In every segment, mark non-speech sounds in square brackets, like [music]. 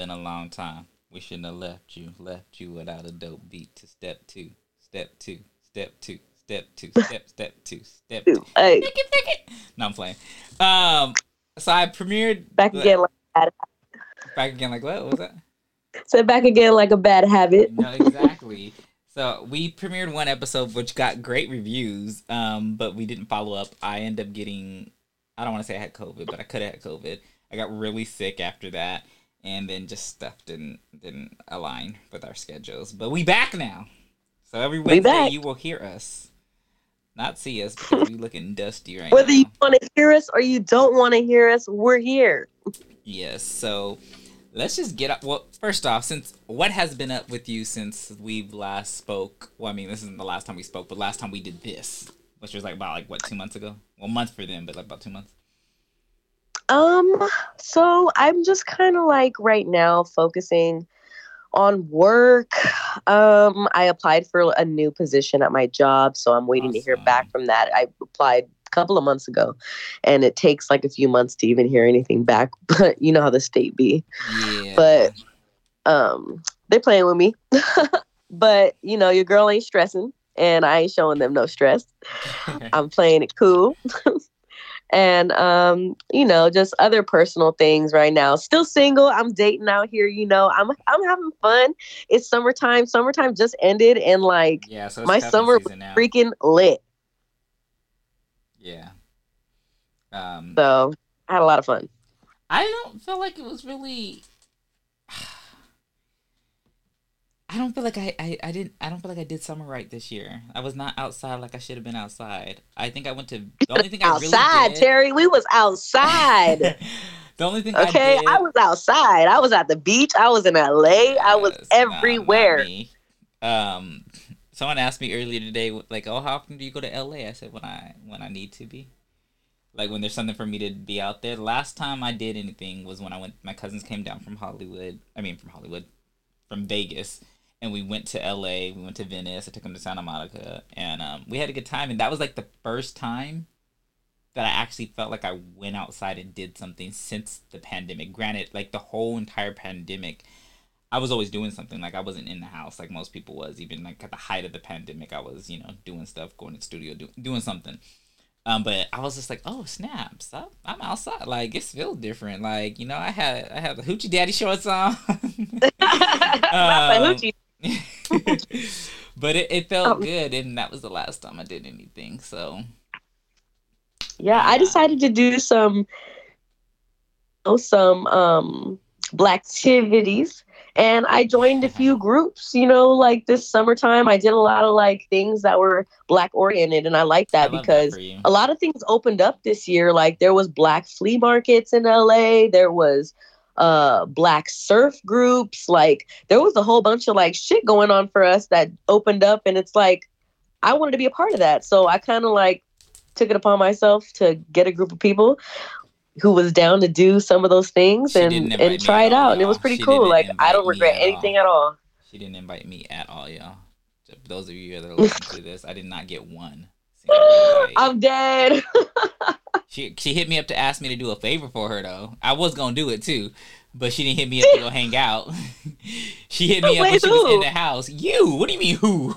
been a long time. We shouldn't have left you, left you without a dope beat to step two, step two, step two, step two, [laughs] step step two, step two. Hey, Pick it, pick it. No, I'm playing. Um, so I premiered back again like bad, back again. Like what? What was that? [laughs] So back again like a bad habit. No, exactly. so we premiered one episode which got great reviews, um, but we didn't follow up. I end up getting I don't want to say I had COVID, but I could have had COVID. I got really sick after that, and then just stuff didn't didn't align with our schedules. But we back now. So every Wednesday you will hear us. Not see us because we [laughs] looking dusty right Whether now. you want to hear us or you don't want to hear us, we're here. Yes. So let's just get up. Well, first off, since what has been up with you since we've last spoke? Well, I mean, this isn't the last time we spoke, but last time we did this, which was like about like what two months ago? Well, month for them, but like about two months. Um, so I'm just kind of like right now focusing on work. Um, I applied for a new position at my job, so I'm waiting to hear back from that. I applied a couple of months ago, and it takes like a few months to even hear anything back. [laughs] But you know how the state be. Yeah. But um, they're playing with me. [laughs] but you know, your girl ain't stressing, and I ain't showing them no stress. [laughs] I'm playing it cool. And um, you know, just other personal things right now. Still single. I'm dating out here, you know. I'm I'm having fun. It's summertime. Summertime just ended and like yeah. So my summer now. freaking lit. Yeah. Um, So I had a lot of fun. I don't feel like it was really. I don't feel like I, I, I didn't I don't feel like I did summer right this year. I was not outside like I should have been outside. I think I went to the only thing I outside, really did. Terry. We was outside. [laughs] the only thing Okay, I did. I was outside. I was at the beach. I was in LA. I was Yes, nah, not everywhere. Um, someone asked me earlier today, like, "Oh, how often do you go to LA?" I said, "When I when I need to be, like when there's something for me to be out there." The last time I did anything was when I went. My cousins came down from Hollywood. I mean, from Hollywood, from Vegas, and we went to LA. We went to Venice. I took them to Santa Monica, and um, we had a good time. And that was like the first time that I actually felt like I went outside and did something since the pandemic. Granted, like the whole entire pandemic, I was always doing something. Like I wasn't in the house like most people was. Even like at the height of the pandemic, I was you know doing stuff, going to the studio, do, doing something. Um, but I was just like, oh snaps, I, I'm outside. Like it feels different. Like you know, I had I had the hoochie daddy shorts on. [laughs] [laughs] Um, hoochie. [laughs] but it, it felt Um, good, and that was the last time I did anything. So Yeah, I decided to do some oh, some um black activities and I joined a few groups, you know, like this summertime I did a lot of like things that were black oriented and I like that love because you. a lot of things opened up this year like there was black flea markets in LA, there was uh black surf groups, like there was a whole bunch of like shit going on for us that opened up and it's like I wanted to be a part of that. So I kind of like took it upon myself to get a group of people who was down to do some of those things She and didn't invite me and try it all, out and it was pretty She cool like i don't regret at anything at all She didn't invite me at all, y'all. Those of you that are listening to this, I did not get one. I'm dead [laughs] She she hit me up to ask me to do a favor for her though. I was gonna do it too, but she didn't hit me up to go hang out. [laughs] she hit me up when Wait, she was in the house. You? What do you mean who?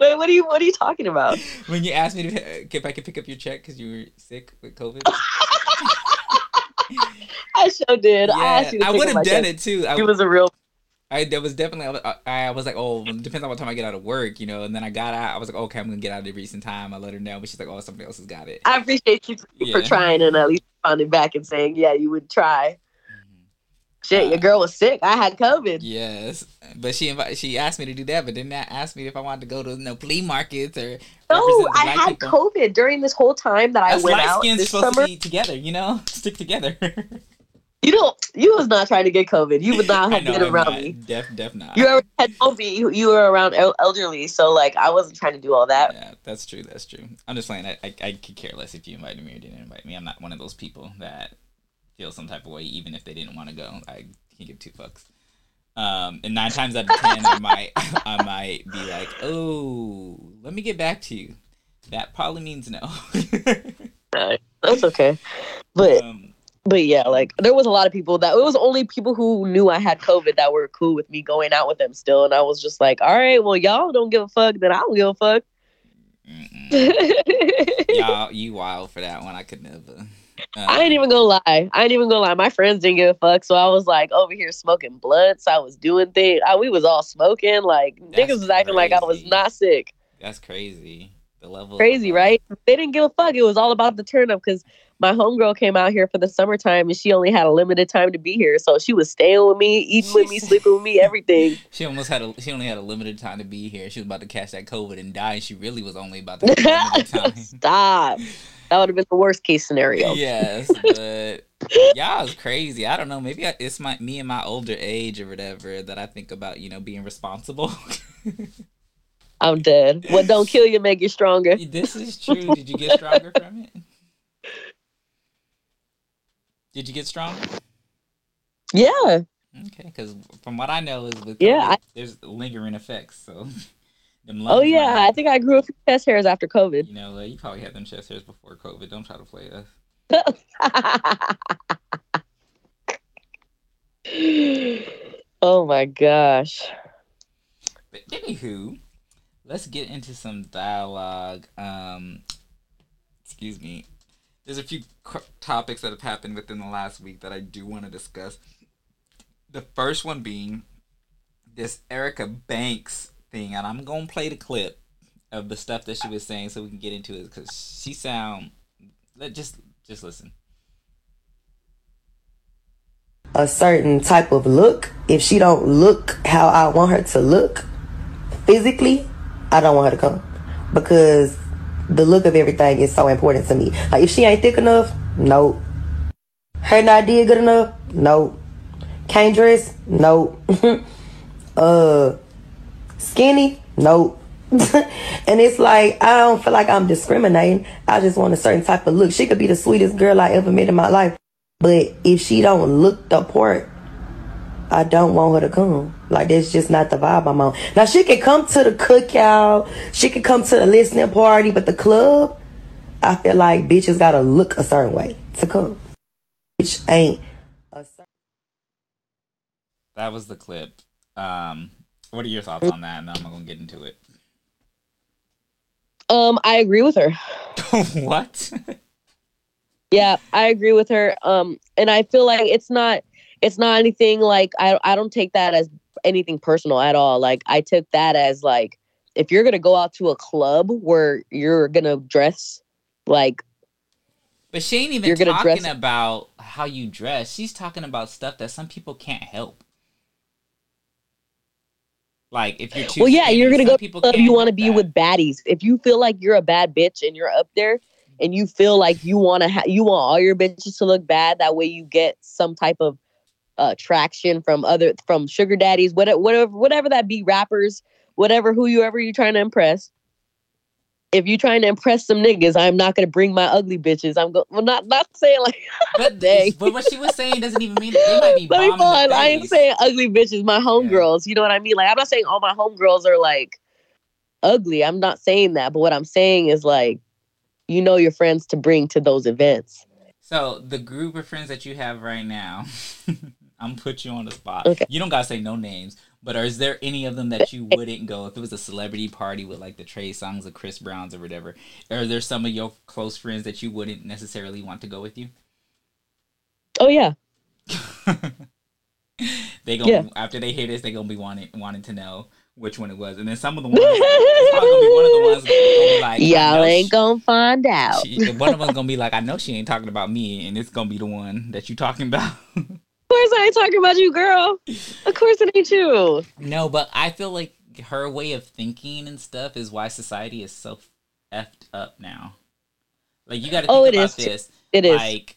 wait what are you what are you talking about [laughs] when you asked me to, uh, if I could pick up your check because you were sick with COVID. i sure did i yeah, asked you to I would have done check. it too. I, it was a real I there was definitely I, I was like oh it depends on what time I get out of work you know and then I got out I was like okay I'm gonna get out at a recent time I let her know but she's like oh somebody else has got it. i appreciate you for Yeah. trying and at least responding back and saying yeah you would try Mhm. shit your girl was sick i had covid Yes, but she invited. She asked me to do that, but didn't ask me if I wanted to go to no flea markets or. no i had people. covid during this whole time that i went out skins this supposed summer to be together, you know, [laughs] stick together. [laughs] you don't you was not trying to get covid you would not [laughs] have know been I'm around not. me Def, def not. You already had me you, were around elderly, so like I wasn't trying to do all that. Yeah, that's true. That's true. I'm just saying. I, I I could care less if you invited me or didn't invite me. I'm not one of those people that feel some type of way even if they didn't want to go. I can give two fucks. Um, and nine times out of ten, I might [laughs] I might be like, oh, let me get back to you. That probably means no. [laughs] That's okay. But um, but yeah, like there was a lot of people that it was only people who knew I had COVID that were cool with me going out with them still, and I was just like, all right, well y'all don't give a fuck, then I don't give a fuck. [laughs] y'all, you wild for that one. I could never. Uh, I ain't even gonna lie. I ain't even gonna lie. My friends didn't give a fuck, so I was like over here smoking blunts. I was doing things. I, we was all smoking. Like niggas was acting crazy. like I was not sick. That's crazy. The level crazy, right? They didn't give a fuck. It was all about the turn up because my homegirl came out here for the summertime and she only had a limited time to be here. So she was staying with me, eating with me, [laughs] sleeping with me, everything. she almost had a she only had a limited time to be here. She was about to catch that COVID and die, and she really was only about to [laughs] time. Stop. That would have been the worst case scenario. [laughs] Yes, but yeah, it's crazy. I don't know. Maybe it's my me and my older age or whatever that I think about. You know, being responsible. I'm dead. What don't kill you make you stronger. This is true. Did you get stronger from it? Did you get strong? Yeah. Okay, because from what I know is with yeah, COVID, I, there's lingering effects. So. [laughs] oh yeah, I think I grew a few chest hairs after COVID. You know, uh, you probably had them chest hairs before COVID. Don't try to play us. [laughs] oh my gosh. But anywho, let's get into some dialogue. Um, excuse me there's a few topics that have happened within the last week that I do want to discuss. The first one being this Erica Banks thing, and I'm gonna play the clip of the stuff that she was saying so we can get into it because she sound. Let just just listen. A certain type of look. If she don't look how I want her to look physically, I don't want her to come because the look of everything is so important to me. Like if she ain't thick enough, no. Her not did good enough, no. Can't dress, no. [laughs] uh, skinny, no. [laughs] and it's like I don't feel like I'm discriminating. I just want a certain type of look. She could be the sweetest girl I ever met in my life, but if she don't look the part, I don't want her to come. Like that's just not the vibe I'm on. Now she can come to the cookout, she can come to the listening party, but the club, I feel like bitches gotta look a certain way to come. Bitch ain't a certain That was the clip. Um what are your thoughts on that? And I'm gonna get into it. Um, I agree with her. [laughs] what? [laughs] yeah, I agree with her. Um, and I feel like it's not it's not anything like I I don't take that as anything personal at all. Like I took that as like if you're gonna go out to a club where you're gonna dress like but she ain't even talking dress... about how you dress. She's talking about stuff that some people can't help. Like if you're too well, yeah, you're gonna go. People club, you want to be that. with baddies. If you feel like you're a bad bitch and you're up there, and you feel like you want to, ha- you want all your bitches to look bad. That way, you get some type of uh, traction from other from sugar daddies, whatever, whatever, whatever that be, rappers, whatever, who you ever you're trying to impress. If you're trying to impress some niggas, I'm not gonna bring my ugly bitches. I'm going well, not not saying like, [laughs] but, but what she was saying doesn't even mean they might be. Let me pause. I ain't saying ugly bitches. My homegirls, yeah. you know what I mean? Like I'm not saying all my homegirls are like ugly. I'm not saying that, but what I'm saying is like, you know, your friends to bring to those events. So the group of friends that you have right now. [laughs] I'm gonna put you on the spot. Okay. You don't gotta say no names, but is there any of them that you wouldn't go if it was a celebrity party with like the Trey Songz or Chris Browns or whatever? Are there some of your close friends that you wouldn't necessarily want to go with you? Oh yeah. [laughs] they gonna yeah. after they hear this, they gonna be wanting wanting to know which one it was, and then some of the ones gonna be one of the ones gonna be like, [laughs] y'all ain't she, gonna find out. She, one of them's gonna be like, I know she ain't talking about me, and it's gonna be the one that you talking about. [laughs] course I ain't talking about you, girl. Of course it ain't you. No, but I feel like her way of thinking and stuff is why society is so effed up now. Like you got to think oh, it about is. this. It is like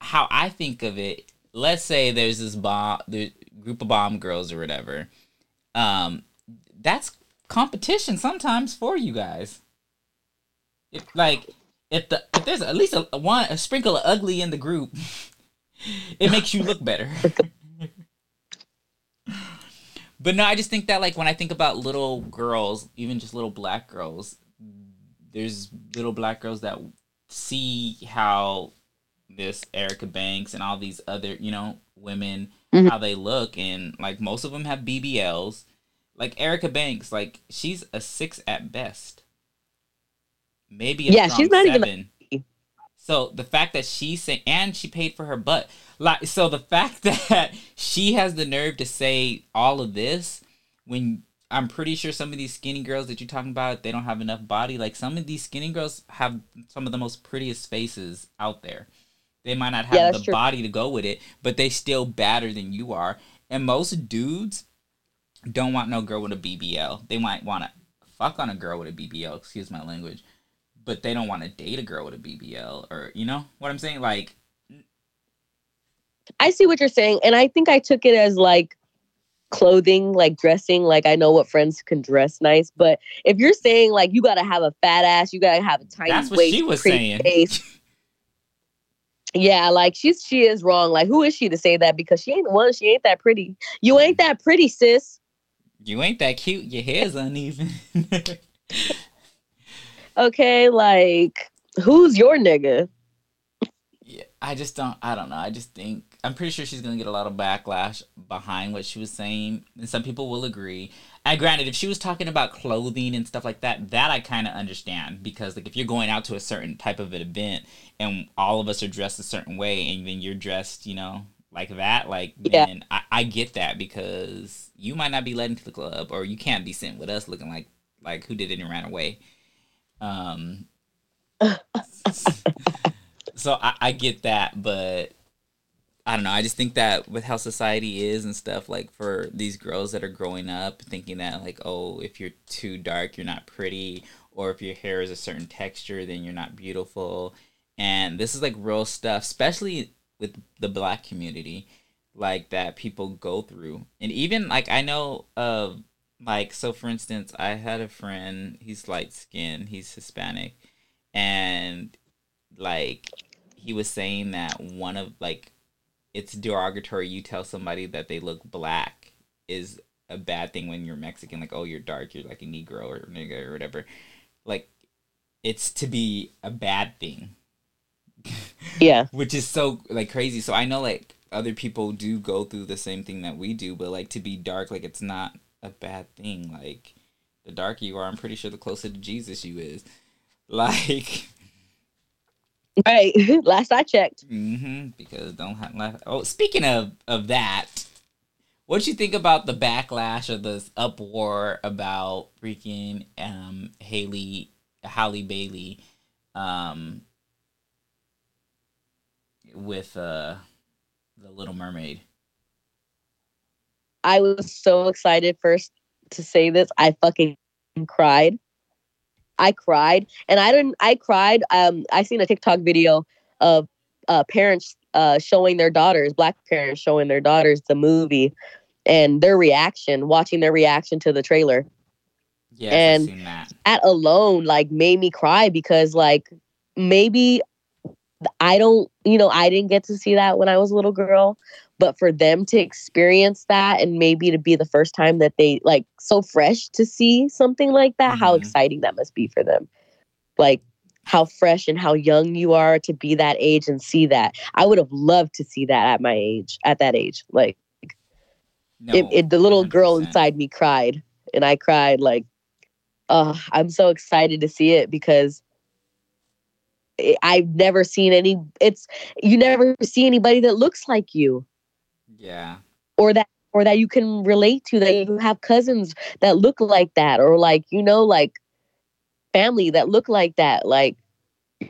how I think of it. Let's say there's this bomb, the group of bomb girls or whatever. Um, that's competition sometimes for you guys. It, like if the if there's at least a, a one a sprinkle of ugly in the group, it makes you look better. but no, I just think that like when I think about little girls, even just little black girls, there's little black girls that see how this Erica Banks and all these other, you know, women Mhm. how they look and like most of them have BBLs. Like Erica Banks, like she's a 6 at best. Maybe a Yeah, she's not even a- So the fact that she saying, and she paid for her butt, like, so the fact [laughs] that she has the nerve to say all of this when I'm pretty sure some of these skinny girls that you're talking about, they don't have enough body. Like some of these skinny girls have some of the most prettiest faces out there. They might not have Yeah, the true. body to go with it, but they still badder than you are. And most dudes don't want no girl with a BBL. They might want to fuck on a girl with a BBL. Excuse my language, but they don't want to date a girl with a BBL or you know what I'm saying. Like I see what you're saying, and I think I took it as like clothing, like dressing. Like I know what friends can dress nice, but if you're saying like you gotta have a fat ass, you gotta have a tiny that's what waist, she was saying. face. Yeah, like she's she is wrong. Like who is she to say that? Because she ain't the one. She ain't that pretty. You ain't that pretty, sis. you ain't that cute. Your hair's uneven. [laughs] Okay, like who's your nigga? yeah, I just don't. I don't know. I just think I'm pretty sure she's gonna get a lot of backlash behind what she was saying, and some people will agree. And granted, if she was talking about clothing and stuff like that, that I kind of understand because like if you're going out to a certain type of an event and all of us are dressed a certain way, and then you're dressed, you know, like that, like Yeah. then I, I get that because you might not be let into the club or you can't be sent with us looking like like who did it and ran away. Um. [laughs] so I, I get that, but I don't know. I just think that with how society is and stuff, like for these girls that are growing up thinking that like, oh, if you're too dark, you're not pretty, or if your hair is a certain texture, then you're not beautiful. And this is like real stuff, especially with the black community, like that people go through. And even like I know of like so for instance, I had a friend, he's light skinned, he's Hispanic, and like he was saying that one of like it's derogatory you tell somebody that they look black is a bad thing when you're Mexican like oh you're dark you're like a negro or nigga or whatever. Like it's to be a bad thing. [laughs] Yeah, which is so like crazy. So I know like other people do go through the same thing that we do but like to be dark like it's not a bad thing like the darker you are I'm pretty sure the closer to Jesus you is [laughs] like right. [laughs] Last I checked, Mm-hmm. Because don't have left. Oh, speaking of of that, what do you think about the backlash or this uproar about freaking um Haley Halle Bailey, um, with uh the Little Mermaid? I was so excited first to say this. I fucking cried. I cried, and I didn't. I cried. Um, I seen a TikTok video of uh, parents uh, showing their daughters, black parents showing their daughters the movie, and their reaction, watching their reaction to the trailer. Yes, And- that. That alone, like, made me cry because, like, maybe I don't, you know, I didn't get to see that when I was a little girl, but for them to experience that and maybe to be the first time that they like so fresh to see something like that, how Mhm. exciting that must be for them. Like how fresh and how young you are to be that age and see that. I would have loved to see that at my age, at that age. Like No, it, it, the little girl 100%. inside me cried and I cried like, oh, I'm so excited to see it because I've never seen any. It's you never see anybody that looks like you Yeah. or that or that you can relate to that you have cousins that look like that or like you know like family that look like that like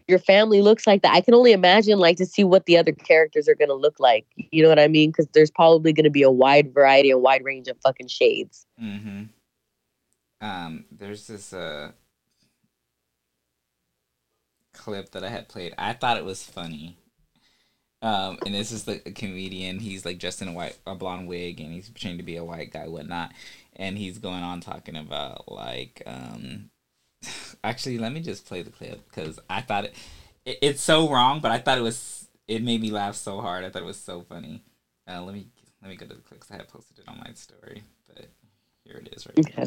your family looks like that i can only imagine like to see what the other characters are going to look like you know what i mean because there's probably going to be a wide variety a wide range of fucking shades Mm-hmm. Um, there's this uh clip that I had played. I thought it was funny. Um, and this is the comedian. He's like dressed in a white, a blonde wig, and he's pretending to be a white guy, whatnot. And he's going on talking about like, um, [sighs] actually, let me just play the clip because I thought it, it, it's so wrong, but I thought it was. It made me laugh so hard. I thought it was so funny. Uh, let me let me go to the clip 'cause I had posted it on my story, but here it is right okay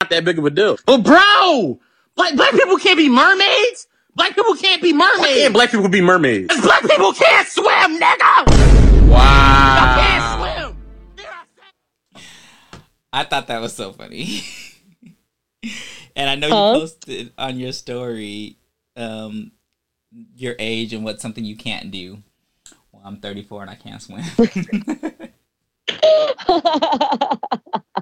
not that big of a deal. But bro, black black people can't be mermaids. Black people can't be mermaids. Why can't black people be mermaids? 'Cause black people can't swim, nigga. Wow. can't swim. I thought that was so funny. [laughs] and I know Huh? you posted on your story um, your age and what's something you can't do. Well, I'm 34 and I can't swim. [laughs] [laughs]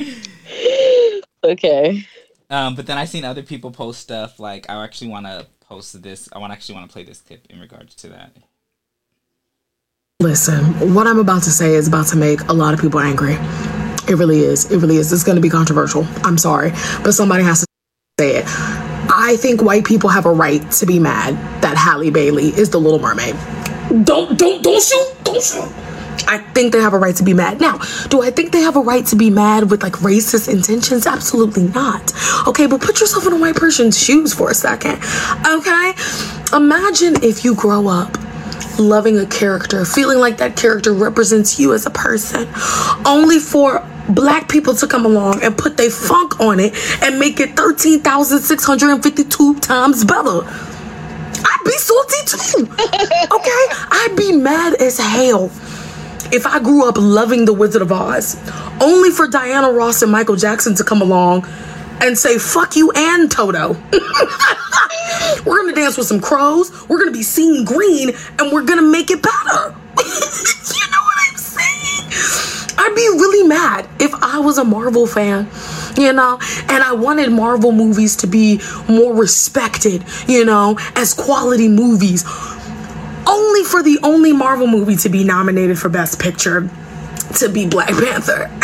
[laughs] okay. um, but then I seen other people post stuff like I actually want to post this. I want actually want to play this clip in regards to that. Listen, what I'm about to say is about to make a lot of people angry. It really is. It really is. It's going to be controversial. I'm sorry, but somebody has to say it. I think white people have a right to be mad that Halle Bailey is the Little Mermaid. Don't, don't, don't shoot, don't shoot. I think they have a right to be mad. Now, do I think they have a right to be mad with like racist intentions? Absolutely not. Okay, but put yourself in a white person's shoes for a second. Okay? Imagine if you grow up loving a character, feeling like that character represents you as a person, only for black people to come along and put their funk on it and make it 13,652 times better. I'd be salty too. Okay? I'd be mad as hell if I grew up loving The Wizard of Oz, only for Diana Ross and Michael Jackson to come along and say, fuck you and Toto. [laughs] we're gonna dance with some crows, we're gonna be seen green, and we're gonna make it better. [laughs] you know what I'm saying? I'd be really mad if I was a Marvel fan, you know, and I wanted Marvel movies to be more respected, you know, as quality movies only for the only Marvel movie to be nominated for Best Picture to be Black Panther. [laughs]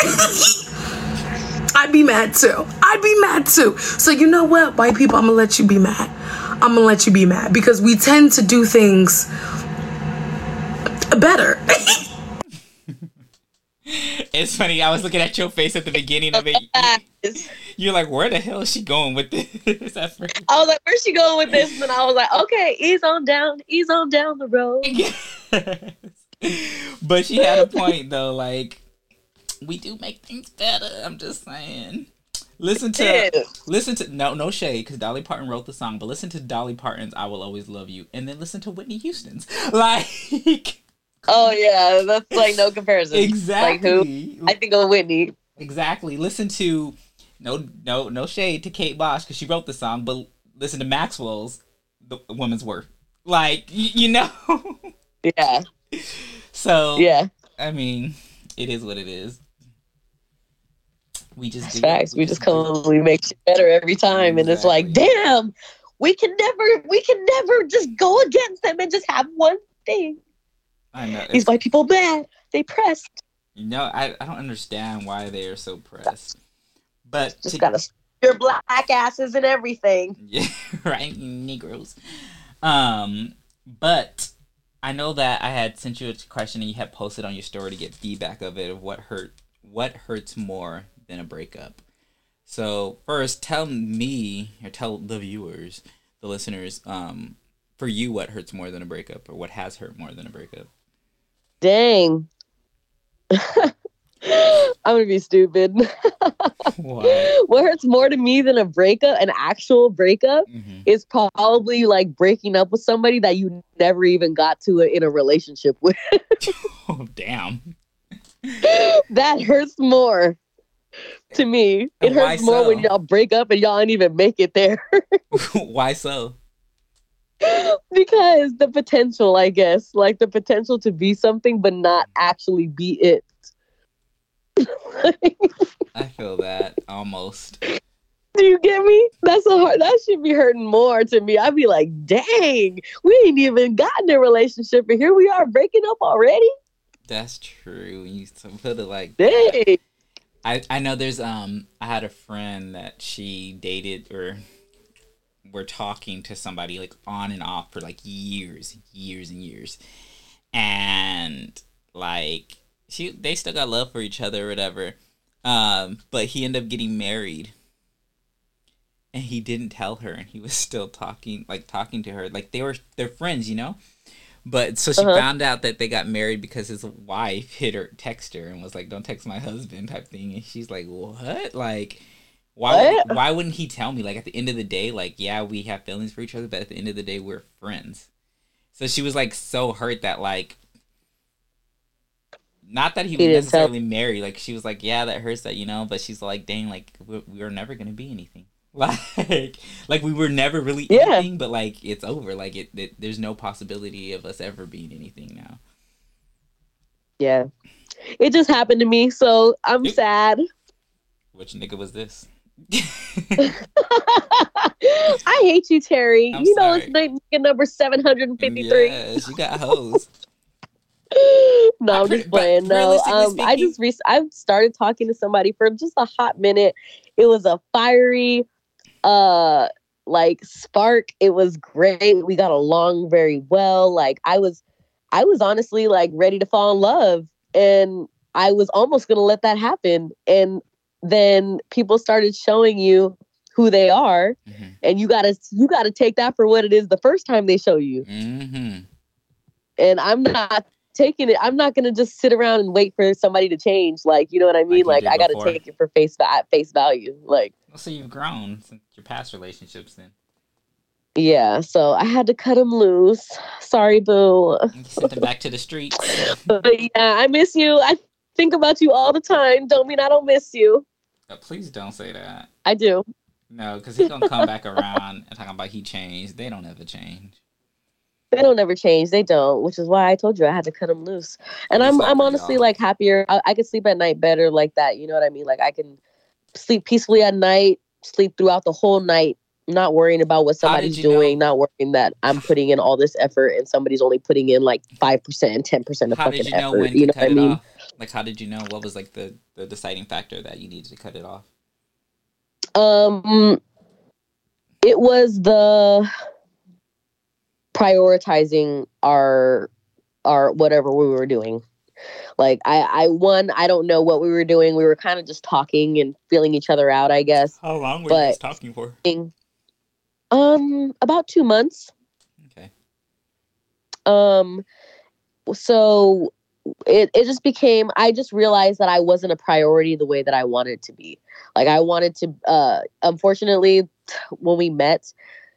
I'd be mad too. I'd be mad too. So you know what, white people, I'm gonna let you be mad. I'm gonna let you be mad because we tend to do things better. [laughs] It's funny. I was looking at your face at the beginning of it. You're like, where the hell is she going with this? [laughs] I was like, where's she going with this? And I was like, okay, ease on down, ease on down the road. [laughs] but she had a point though. Like, we do make things better. I'm just saying. Listen to listen to no no shade because Dolly Parton wrote the song, but listen to Dolly Parton's "I Will Always Love You" and then listen to Whitney Houston's. [laughs] Like Oh yeah, that's like no comparison. exactly, Like who? I think of Whitney. exactly. Listen to no no no shade to Kate Bush because she wrote the song, but listen to Maxwell's "The Woman's Worth." Like y- you know. Yeah, [laughs] so yeah. I mean, it is what it is. We just facts. We just do. come, we make shit better every time, and it's like, damn, we can never, we can never just go against them and just have one thing. I know. These white people mad, they pressed. you know, I, I don't understand why they are so pressed. But Just to- gotta your black asses and everything. [laughs] Yeah, right, Negroes. Um, but I know that I had sent you a question and you had posted on your story to get feedback of it of what hurt, what hurts more than a breakup. So first, tell me or tell the viewers, the listeners, um, for you, what hurts more than a breakup, or what has hurt more than a breakup? Dang. [laughs] I'm gonna be stupid. [laughs] What hurts more to me than a breakup, an actual breakup, hmm is probably like breaking up with somebody that you never even got to in a relationship with. Oh [laughs] damn! that hurts more to me. It And hurts more when y'all break up and y'all didn't even make it there. Why so? Because the potential, I guess, like the potential to be something but not actually be it. I feel that almost. Do you get me? That's a hard. That should be hurting more to me. I'd be like, dang, we ain't even gotten a relationship, and here we are breaking up already. That's true. You put it like that. Dang. I I know there's um I had a friend that she dated or were talking to somebody like on and off for like years, years and years. And like she they still got love for each other or whatever. Um but he ended up getting married. And he didn't tell her and he was [laughs] still talking like talking to her like they were they're friends, you know? But so she Uh-huh. found out that they got married because his wife hit her, text her, and was like, "Don't text my husband," type thing. And she's like, "What? Like, why? What? Why wouldn't he tell me? Like, at the end of the day, like, yeah, we have feelings for each other, but at the end of the day, we're friends." So she was like so hurt that like, not that he was He tell- necessarily married. Like she was like, "Yeah, that hurts that you know," but she's like, "Dang, like we we were never gonna be anything." [laughs] Like, like we were never really Yeah. anything, but like it's over. Like it, it, there's no possibility of us ever being anything now. Yeah. It just happened to me, so I'm sad. Which nigga was this? [laughs] I hate you, Terry. I'm you know it's night number 753. Yes, you got hoes. [laughs] no, I'm just playing. No, um, I just re- I started talking to somebody for just a hot minute. It was a fiery, uh, like spark. It was great. We got along very well. Like I was, I was honestly like ready to fall in love, and I was almost gonna let that happen. And then people started showing you who they are, hmm and you gotta you gotta take that for what it is the first time they show you hmm and I'm not taking it. I'm not gonna just sit around and wait for somebody to change. Like, you know what I mean? you Like, I gotta before. take it for face at face value. Like, Well, so you've grown since your past relationships. Then yeah. So I had to cut him loose. Sorry, boo. sent them back to the streets. [laughs] But yeah, I miss you. I think about you all the time. Don't mean I don't miss you. Uh, please don't say that. I do. No, because he's gonna come back around and talking about he changed. They don't ever change. They don't ever change. They don't, which is why I told you I had to cut him loose. And It's I'm like I'm honestly y'all. like happier. I, I could sleep at night better like that. You know what I mean? Like I can sleep peacefully at night, sleep throughout the whole night, not worrying about what somebody's you know- doing, not worrying that I'm putting in all this effort and somebody's only putting in like five percent, ten percent of How fucking did you know effort. when You know what I mean? off? Like, how did you know what was like the the deciding factor that you needed to cut it off? Um, it was the prioritizing our our whatever we were doing. Like I, I one, I don't know what we were doing. We were kind of just talking and feeling each other out, I guess. How long were But- you talking for? Um, about two months. Okay. Um, so it it just became. I just realized that I wasn't a priority the way that I wanted to be. Like I wanted to. Uh, unfortunately, [sighs] when we met,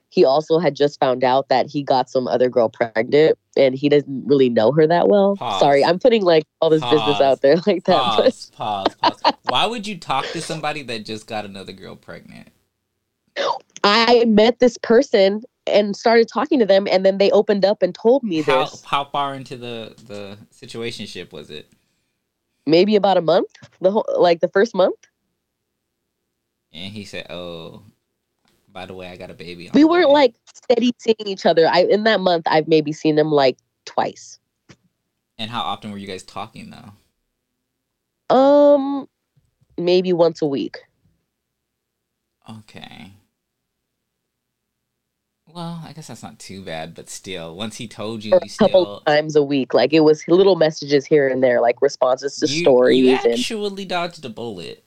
he also had just found out that he got some other girl pregnant, and he doesn't really know her that well. Pause. Sorry, I'm putting like all this business out there [laughs] like that. Pause, pause, pause. Why would you talk to somebody that just got another girl pregnant? [gasps] I met this person and started talking to them, and then they opened up and told me How this. how far into the the situationship was it? Maybe about a month, the whole like the first month. And he said, "Oh, by the way, I got a baby." We weren't like steady seeing each other. I in that month, I've maybe seen them like twice. And how often were you guys talking though? Um, maybe once a week. Okay. Well, I guess that's not too bad, but still, once he told you, you a couple still times a week. Like it was little messages here and there, like responses to you, stories. You and actually dodged a bullet.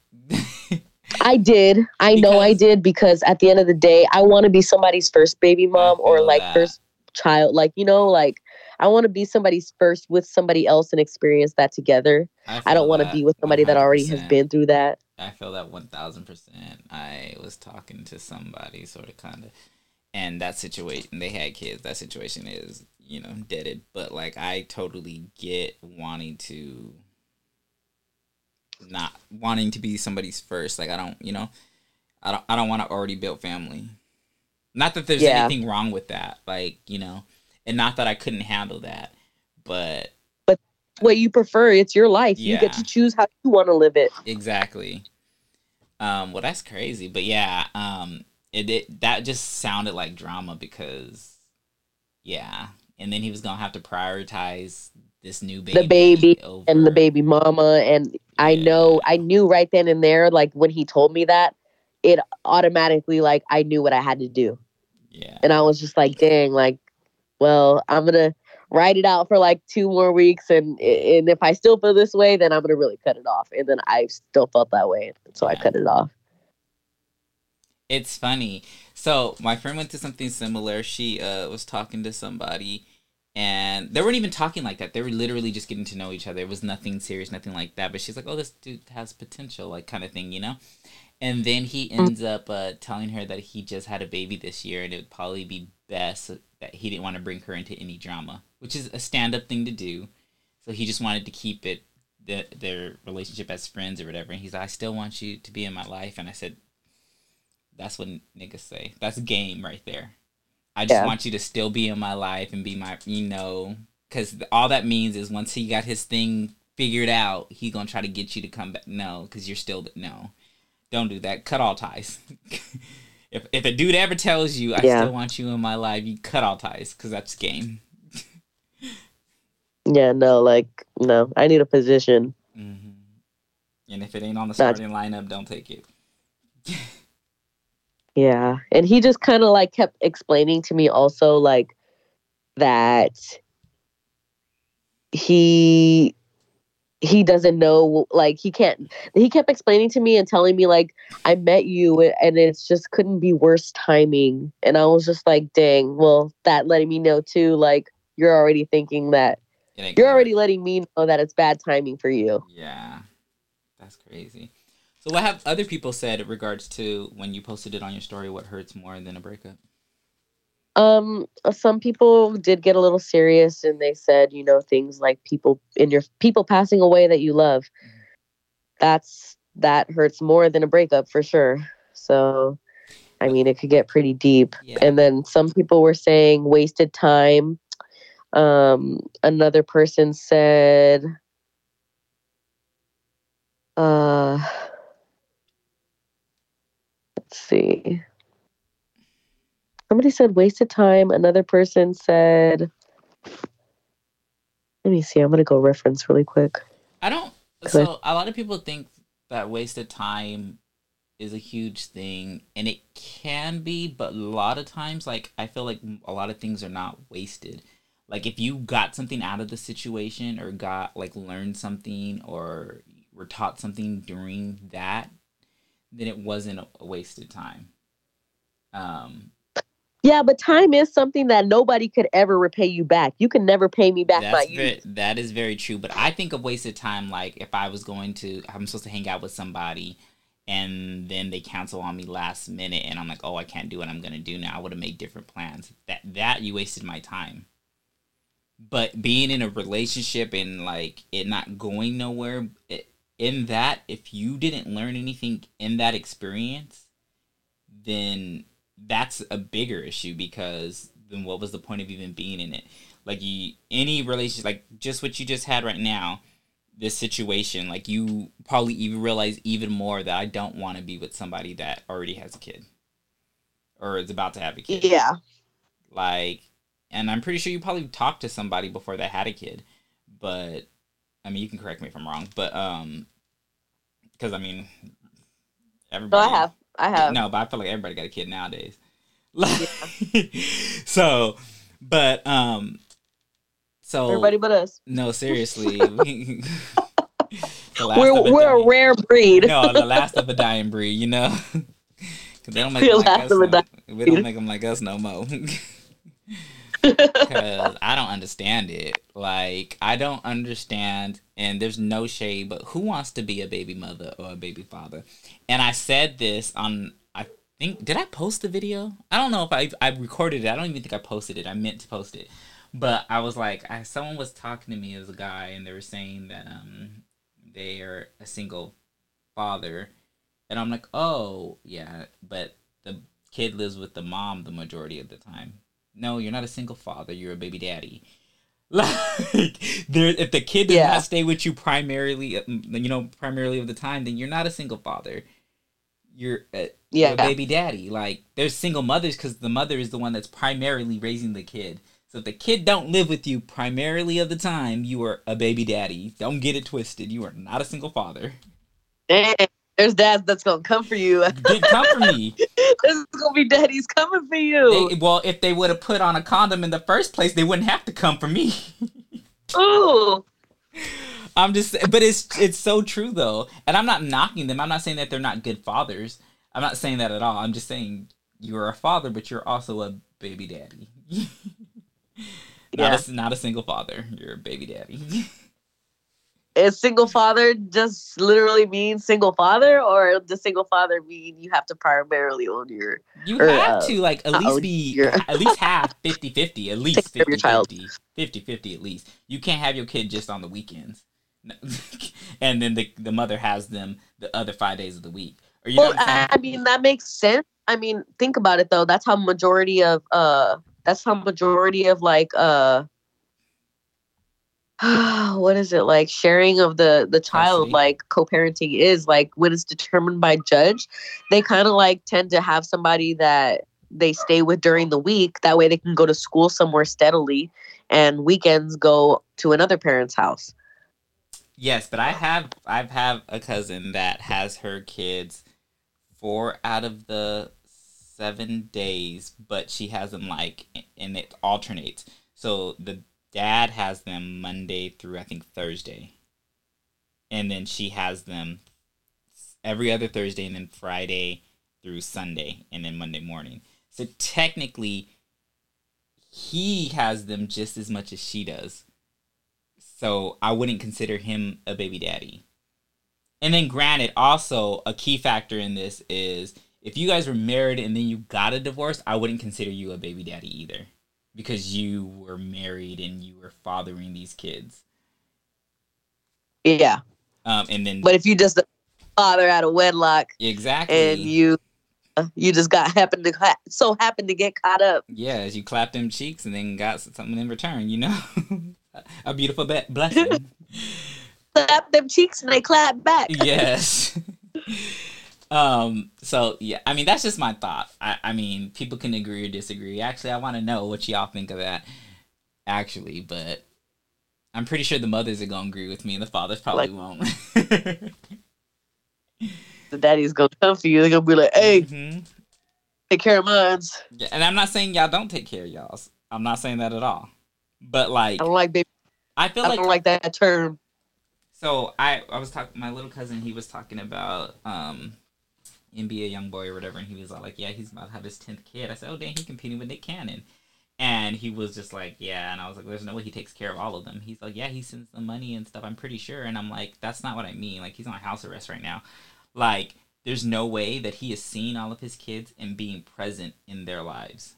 [laughs] I did. I know I did because at the end of the day, I want to be somebody's first baby mom or like that. first child. Like you know, like I want to be somebody's first with somebody else and experience that together. I feel don't want to be with somebody that already has been through that. I feel that one thousand percent. I was talking to somebody, sort of, kind of, and that situation. They had kids. That situation is, you know, deaded. But like, I totally get wanting to, not wanting to be somebody's first. Like, I don't, you know, I don't, I don't want to already build family. Not that there's Yeah. anything wrong with that, like you know, and not that I couldn't handle that, but But What you prefer, it's your life. You get to choose how you want to live it. Exactly. Um, well, that's crazy, but yeah, um, it, it that just sounded like drama because, yeah, and then he was gonna have to prioritize this new baby, The baby over, and the baby mama and i know i knew right then and there like when he told me that it automatically like i knew what i had to do. Yeah, and i was just like dang like well i'm gonna ride it out for like two more weeks and and if i still feel this way then i'm gonna really cut it off. And then i still felt that way so i cut it off it's funny. So my friend went to something similar. She uh was talking to somebody, and they weren't even talking like that. They were literally just getting to know each other. It was nothing serious, nothing like that. But she's like, "Oh, this dude has potential," like kind of thing, you know. And then he ends up uh, telling her that he just had a baby this year, and it would probably be best that he didn't want to bring her into any drama, which is a stand-up thing to do. So he just wanted to keep it the, their relationship as friends or whatever. And he's like, "I still want you to be in my life," and I said, "That's what niggas say. That's game right there." I just Yeah. want you to still be in my life and be my, you know, because all that means is once he got his thing figured out, he gonna try to get you to come back. No, because you're still no. Don't do that. Cut all ties. [laughs] if if a dude ever tells you I Yeah. still want you in my life, you cut all ties because that's game. [laughs] Yeah, no, like no. I need a position. hmm And if it ain't on the starting lineup, don't take it. [laughs] Yeah. And he just kind of like kept explaining to me also like that he he doesn't know like he can't he kept explaining to me and telling me like I met you and it's just couldn't be worse timing and I was just like dang well that letting me know too like you're already thinking that you're already letting me know that it's bad timing for you. Yeah, that's crazy. So what have other people said in regards to when you posted it on your story? What hurts more than a breakup? Um, some people did get a little serious and they said, you know, things like people in your people passing away that you love. That's that hurts more than a breakup for sure. So, I mean, it could get pretty deep. Yeah. And then some people were saying wasted time. Um, another person said, uh, see. Somebody said wasted time. Another person said, let me see. I'm going to go reference really quick. I don't. So a lot of people think that wasted time is a huge thing, and it can be, but a lot of times, like I feel like a lot of things are not wasted. Like if you got something out of the situation, or got like learned something, or were taught something during that, then it wasn't a- wasted time. Um, Yeah, but time is something that nobody could ever repay you back. You can never pay me back my very, that is very true. But I think of wasted time like if I was going to, I'm supposed to hang out with somebody, and then they cancel on me last minute, and I'm like, oh, I can't do what I'm gonna do now. I would have made different plans. That that you wasted my time. But being in a relationship and like it not going nowhere, it, in that if you didn't learn anything in that experience, then that's a bigger issue because then what was the point of even being in it? Like you, any relationship, like just what you just had right now, this situation, like you probably even realize even more that I don't want to be with somebody that already has a kid or is about to have a kid. Yeah. Like, and I'm pretty sure you probably talked to somebody before they had a kid, but I mean, you can correct me if I'm wrong, but um, because I mean, No, everybody. I have. I have. No, but I feel like everybody got a kid nowadays. Like, [laughs] so, but um, so Everybody but us. no, seriously, [laughs] we- [laughs] the last We're a we're a rare breed. No, the last of a dying breed, you know, because they don't make We're them like us. of a No, dying we don't make them like us no more. Because I don't understand it. Like I don't understand, and there's no shade, but who wants to be a baby mother or a baby father? And I said this on. I think did I post the video? I don't know if I I recorded it. I don't even think I posted it. I meant to post it, but I was like, I someone was talking to me as a guy, and they were saying that um they are a single father, and I'm like, oh yeah, but the kid lives with the mom the majority of the time. No, you're not a single father. You're a baby daddy. [laughs] Like there, if the kid does Yeah. not stay with you primarily, uh, you know, primarily of the time, then you're not a single father. You're a, you're a baby daddy. Like there's single mothers because the mother is the one that's primarily raising the kid. So if the kid don't live with you primarily of the time, you are a baby daddy. Don't get it twisted. You are not a single father. Dang, there's dads that's gonna come for you. Get come for me. [laughs] There's gonna be daddies coming for you. They, well, if they would have put on a condom in the first place, they wouldn't have to come for me. [laughs] Ooh. I'm just, but it's it's so true though, and I'm not knocking them. I'm not saying that they're not good fathers. I'm not saying that at all. I'm just saying you're a father, but you're also a baby daddy. [laughs] Not Yeah. a not a single father. You're a baby daddy. Is single father just literally mean single father, or does single father mean you have to primarily own your You Or, have uh, to like at least be you're- [laughs] at least half [laughs] 50-50, at least Take care of your child. 50-50, 50-50 at least. You can't have your kid just on the weekends. [laughs] And then the the mother has them the other 5 days of the week. Or you well, I mean that makes sense. I mean, think about it though. That's how majority of uh, that's how majority of like uh, [sighs] what is it like sharing of the the child like co-parenting is like when it's determined by judge, they kind of like tend to have somebody that they stay with during the week. That way they can go to school somewhere steadily, and weekends go to another parent's house. Yes, but I have I've have a cousin that has her kids four out of the seven days, but she has them like and it alternates. So the dad has them Monday through I think Thursday. And then she has them every other Thursday and then Friday through Sunday and then Monday morning. So technically he has them just as much as she does. So I wouldn't consider him a baby daddy. And then, granted, also a key factor in this is if you guys were married and then you got a divorce, I wouldn't consider you a baby daddy either because you were married and you were fathering these kids. Yeah, Um, and then but if you just father out of wedlock exactly, and you uh, you just got happened to so happened to get caught up. yeah, as you clapped them cheeks and then got something in return, you know, [laughs] a beautiful be- blessing. [laughs] Clap them cheeks and they clap back. yes. [laughs] um. So yeah, I mean that's just my thought. I, I mean people can agree or disagree. Actually, I want to know what y'all think of that. Actually, but I'm pretty sure the mothers are gonna agree with me, and the fathers probably Like- won't. [laughs] The daddy's gonna come for you. They're gonna be like, "Hey, Mhm. take care of mines." Yeah, and I'm not saying y'all don't take care of y'all's. I'm not saying that at all. But like, I don't like baby. I feel I like don't like that term. So I I was talking my little cousin he was talking about um NBA YoungBoy or whatever and he was all like yeah he's about to have his tenth kid. I said oh dang he's competing with Nick Cannon. And he was just like yeah and I was like there's no way he takes care of all of them. He's like yeah he sends them money and stuff I'm pretty sure and I'm like that's not what I mean like he's on house arrest right now. Like there's no way that he is seeing all of his kids and being present in their lives.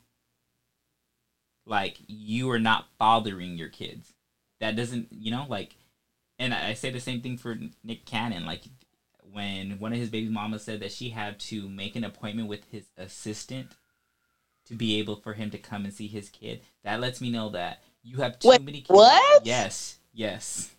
Like you are not fathering your kids. That doesn't you know like and I say the same thing for Nick Cannon. Like when one of his baby mamas said that she had to make an appointment with his assistant to be able for him to come and see his kid. That lets me know that you have too Wait, many kids. what? Yes, yes.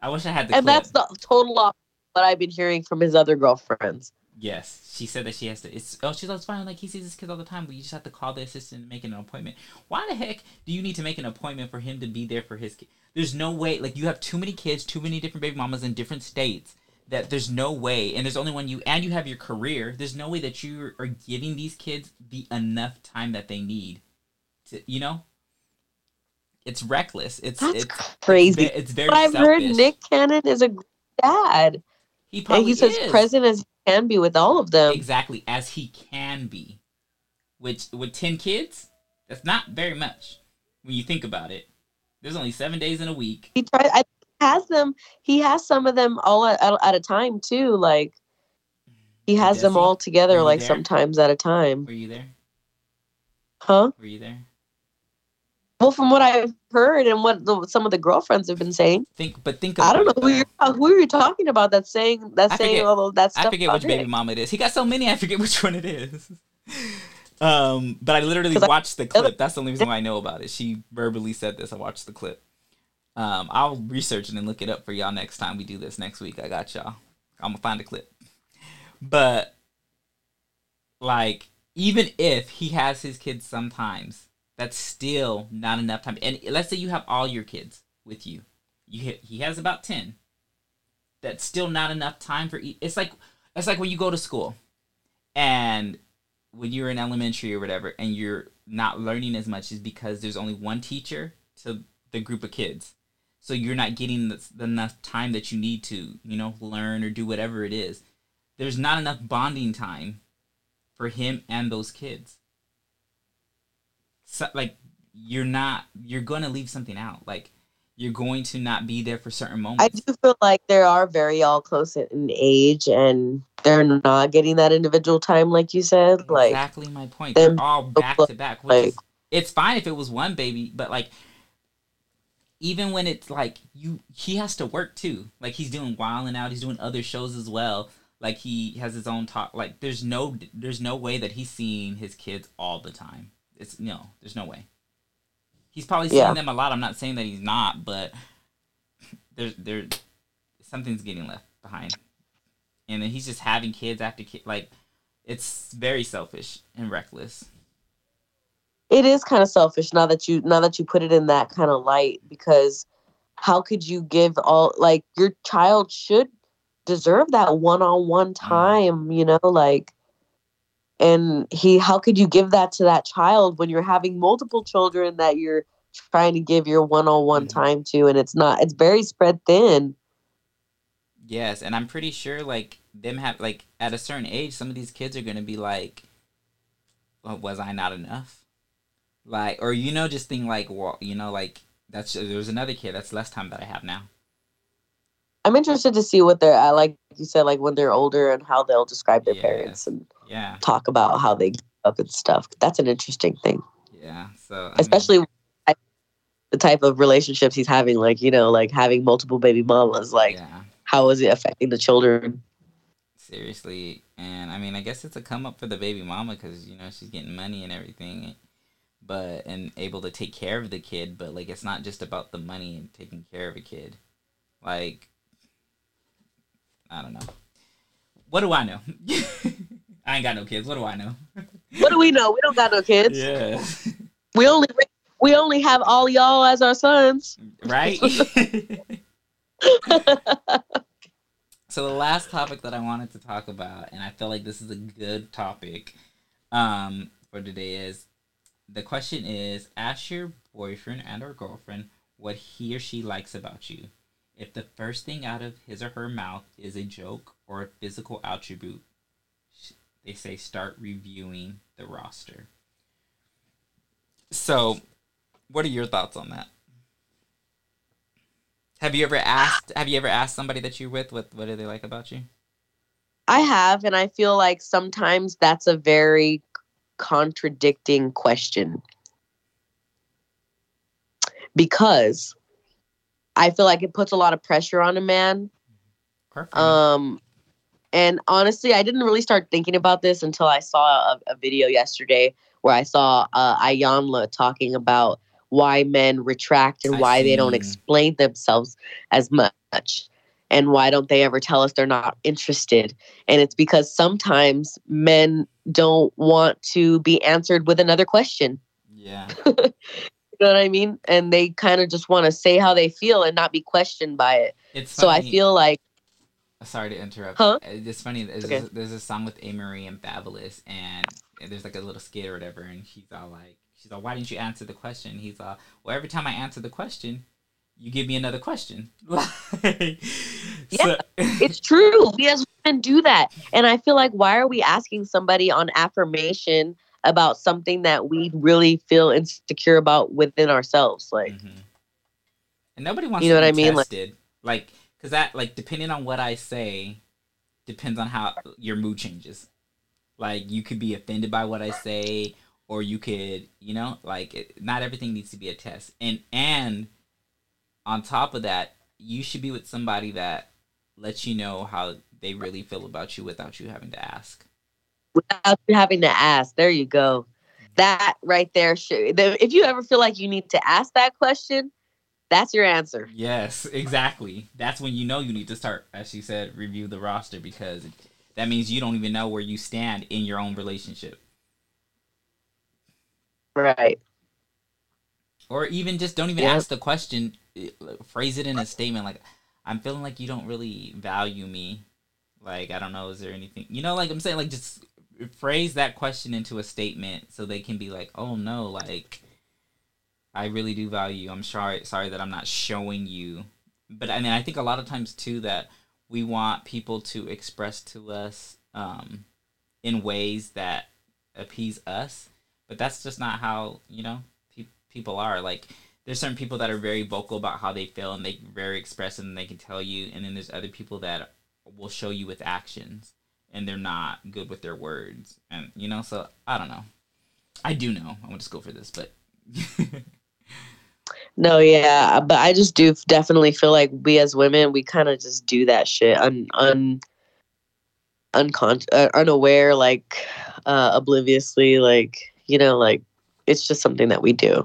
I wish I had the And clip. that's the total opposite of what I've been hearing from his other girlfriends. Yes, she said that she has to. It's oh, she's like, it's fine. Like he sees his kids all the time, but you just have to call the assistant and make an appointment. Why the heck do you need to make an appointment for him to be there for his kid? There's no way. Like you have too many kids, too many different baby mamas in different states. That there's no way, and there's only one you, and you have your career. There's no way that you are giving these kids the enough time that they need. To you know, it's reckless. It's That's it's crazy. It's, it's very. But I've heard. Nick Cannon is a dad. He And probably he's as present as he can be with all of them. exactly as he can be. Which with ten kids, that's not very much when you think about it. There's only seven days in a week. He tries. I has them. He has some of them all at, at, a time too. Like he has them he? all together. Like there? sometimes at a time. Were you there? Huh? Were you there? Well, from what I've heard and what the, some of the girlfriends have been saying, Think, but think. I don't know who you're though. who you're talking about. That's saying that's I saying forget- all of that stuff. I forget which baby mama it is. He got so many, I forget [laughs] which one it is. Um, but I literally 'Cause I- watched the clip. That's the only reason why I know about it. She verbally said this. I watched the clip. Um, I'll research it and look it up for y'all next time we do this next week. I got y'all. I'm gonna find a clip. But like, even if he has his kids sometimes, that's still not enough time. And let's say you have all your kids with you. You he has about ten. That's still not enough time for. It's like it's like when you go to school, and when you're in elementary or whatever, and you're not learning as much, is because there's only one teacher to the group of kids. So you're not getting the, enough time that you need to, you know, learn or do whatever it is. There's not enough bonding time for him and those kids. So, like you're not you're going to leave something out. Like you're going to not be there for certain moments. I do feel like they are very all close in age and they're not getting that individual time, like you said. Like, exactly my point. They're all back to back, which like- is it's fine if it was one baby, but like even when it's like you he has to work too. Like he's doing Wild 'N Out, he's doing other shows as well. Like he has his own talk. Like there's no there's no way that he's seeing his kids all the time. It's no, there's no way. He's probably seeing Yeah. them a lot. I'm not saying that he's not, but [laughs] there's there something's getting left behind. And then he's just having kids after kids like it's very selfish and reckless. It is kind of selfish now that you now that you put it in that kind of light because how could you give all like your child should deserve that one-on-one time you know like and he how could you give that to that child when you're having multiple children that you're trying to give your one-on-one Mhm. time to and it's not it's very spread thin Yes, and I'm pretty sure like them have like at a certain age, some of these kids are gonna be like, well, "Was I not enough?" Like, or you know, just think like, well, you know, like that's there's another kid that's less time that I have now. i'm interested to see what they're at like you said like when they're older and how they'll describe their Yeah. parents and Yeah, talk about how they grew up and stuff that's an interesting thing yeah. So I mean, especially I- the type of relationships he's having like you know like having multiple baby mamas like yeah, how is it affecting the children seriously, and I mean, I guess it's a come up for the baby mama because you know she's getting money and everything, but and able to take care of the kid. But like, it's not just about the money and taking care of a kid. Like, I don't know. What do I know? [laughs] I ain't got no kids. What do I know? what do we know we don't got no kids Yeah. [laughs] we only we only have all y'all as our sons right? [laughs] so the last topic that I wanted to talk about, and I feel like this is a good topic um, for today, is the question is: Ask your boyfriend and or girlfriend what he or she likes about you. If the first thing out of his or her mouth is a joke or a physical attribute, they say start reviewing the roster. So, what are your thoughts on that? Have you ever asked? Have you ever asked somebody that you're with what what do they like about you? i have and i feel like sometimes that's a very contradicting question because i feel like it puts a lot of pressure on a man Perfect. Um, and honestly, I didn't really start thinking about this until I saw a, a video yesterday where I saw uh, Iyanla talking about why men retract and I why they don't explain themselves as much. And why don't they ever tell us they're not interested? And it's because sometimes men don't want to be answered with another question. yeah. [laughs] You know what I mean? And they kind of just want to say how they feel and not be questioned by it. It's So I feel like Sorry to interrupt. Huh? Uh, It's funny. There's, Okay. a, there's a song with Amerie and Fabolous, and there's like a little skit or whatever, and she's all like, she's all, why didn't you answer the question? He's all, well, every time I answer the question, you give me another question. [laughs] Like, Yeah, it's true. We as women do that. And I feel like why are we asking somebody on affirmation about something that we really feel insecure about within ourselves? Like, Mhm. And nobody wants You know to what be I mean? Like- tested. Like, because that, like, depending on what I say, depends on how your mood changes. Like, you could be offended by what I say, or you could, you know, like, it, not everything needs to be a test. And and on top of that, you should be with somebody that lets you know how they really feel about you without you having to ask. without you having to ask, there you go. That right there should. If you ever feel like you need to ask that question, that's your answer. Yes, exactly. That's when you know you need to start, as she said, review the roster because that means you don't even know where you stand in your own relationship. Right. Or even just don't even Yeah. ask the question, phrase it in a statement like, I'm feeling like you don't really value me. Like, I don't know, is there anything, you know, like I'm saying, like, just phrase that question into a statement so they can be like, oh no, like, I really do value you. I'm sorry, sorry that I'm not showing you. But I mean, I think a lot of times too that we want people to express to us um, in ways that appease us, but that's just not how you know pe- people are. Like there's certain people that are very vocal about how they feel and they very expressive and they can tell you, and then there's other people that will show you with actions and they're not good with their words, and you know. So I don't know. I do know. I went to school for this, but. [laughs] No, yeah, but I just do definitely feel like we as women, we kind of just do that shit un un uncon uh, unaware, like uh, obliviously, like you know, like it's just something that we do.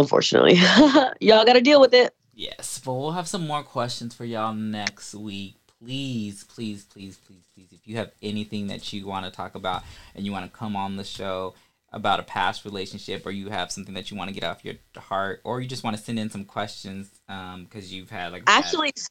Unfortunately, [laughs] y'all got to deal with it. Yes, but we'll have some more questions for y'all next week. Please, please, please, please, please, if you have anything that you want to talk about and you want to come on the show about a past relationship or you have something that you want to get off your heart or you just want to send in some questions um because you've had like actually bad...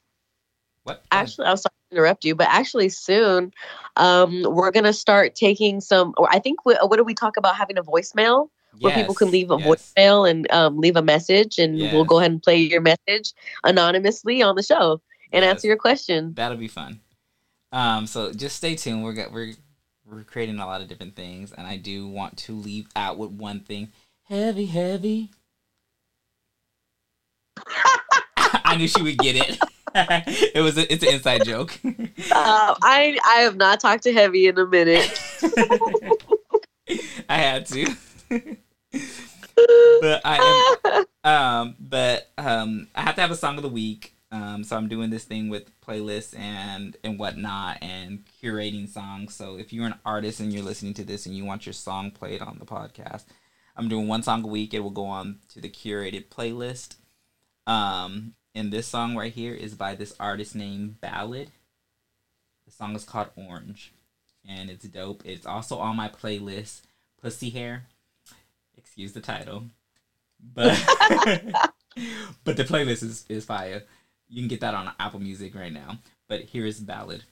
what actually i was sorry to interrupt you but actually soon um we're gonna start taking some i think we, what do we talk about having a voicemail where yes, people can leave a yes. voicemail and um, leave a message and yes. we'll go ahead and play your message anonymously on the show and answer your question that'll be fun um so just stay tuned we're got we're we're creating a lot of different things, and I do want to leave out with one thing: heavy, heavy. I knew she would get it. [laughs] it was a, it's an inside joke. uh, [laughs] I I have not talked to Heavy in a minute. [laughs] I had to. But I am um but um I have to have a song of the week. Um, so I'm doing this thing with playlists and and whatnot and curating songs. So if you're an artist and you're listening to this and you want your song played on the podcast, I'm doing one song a week. It will go on to the curated playlist. Um, and this song right here is by this artist named Ballad. The song is called Orange, and it's dope. It's also on my playlist, Pussy Hair. Excuse the title, but [laughs] but the playlist is is fire. You can get that on Apple Music right now. But here is Ballad.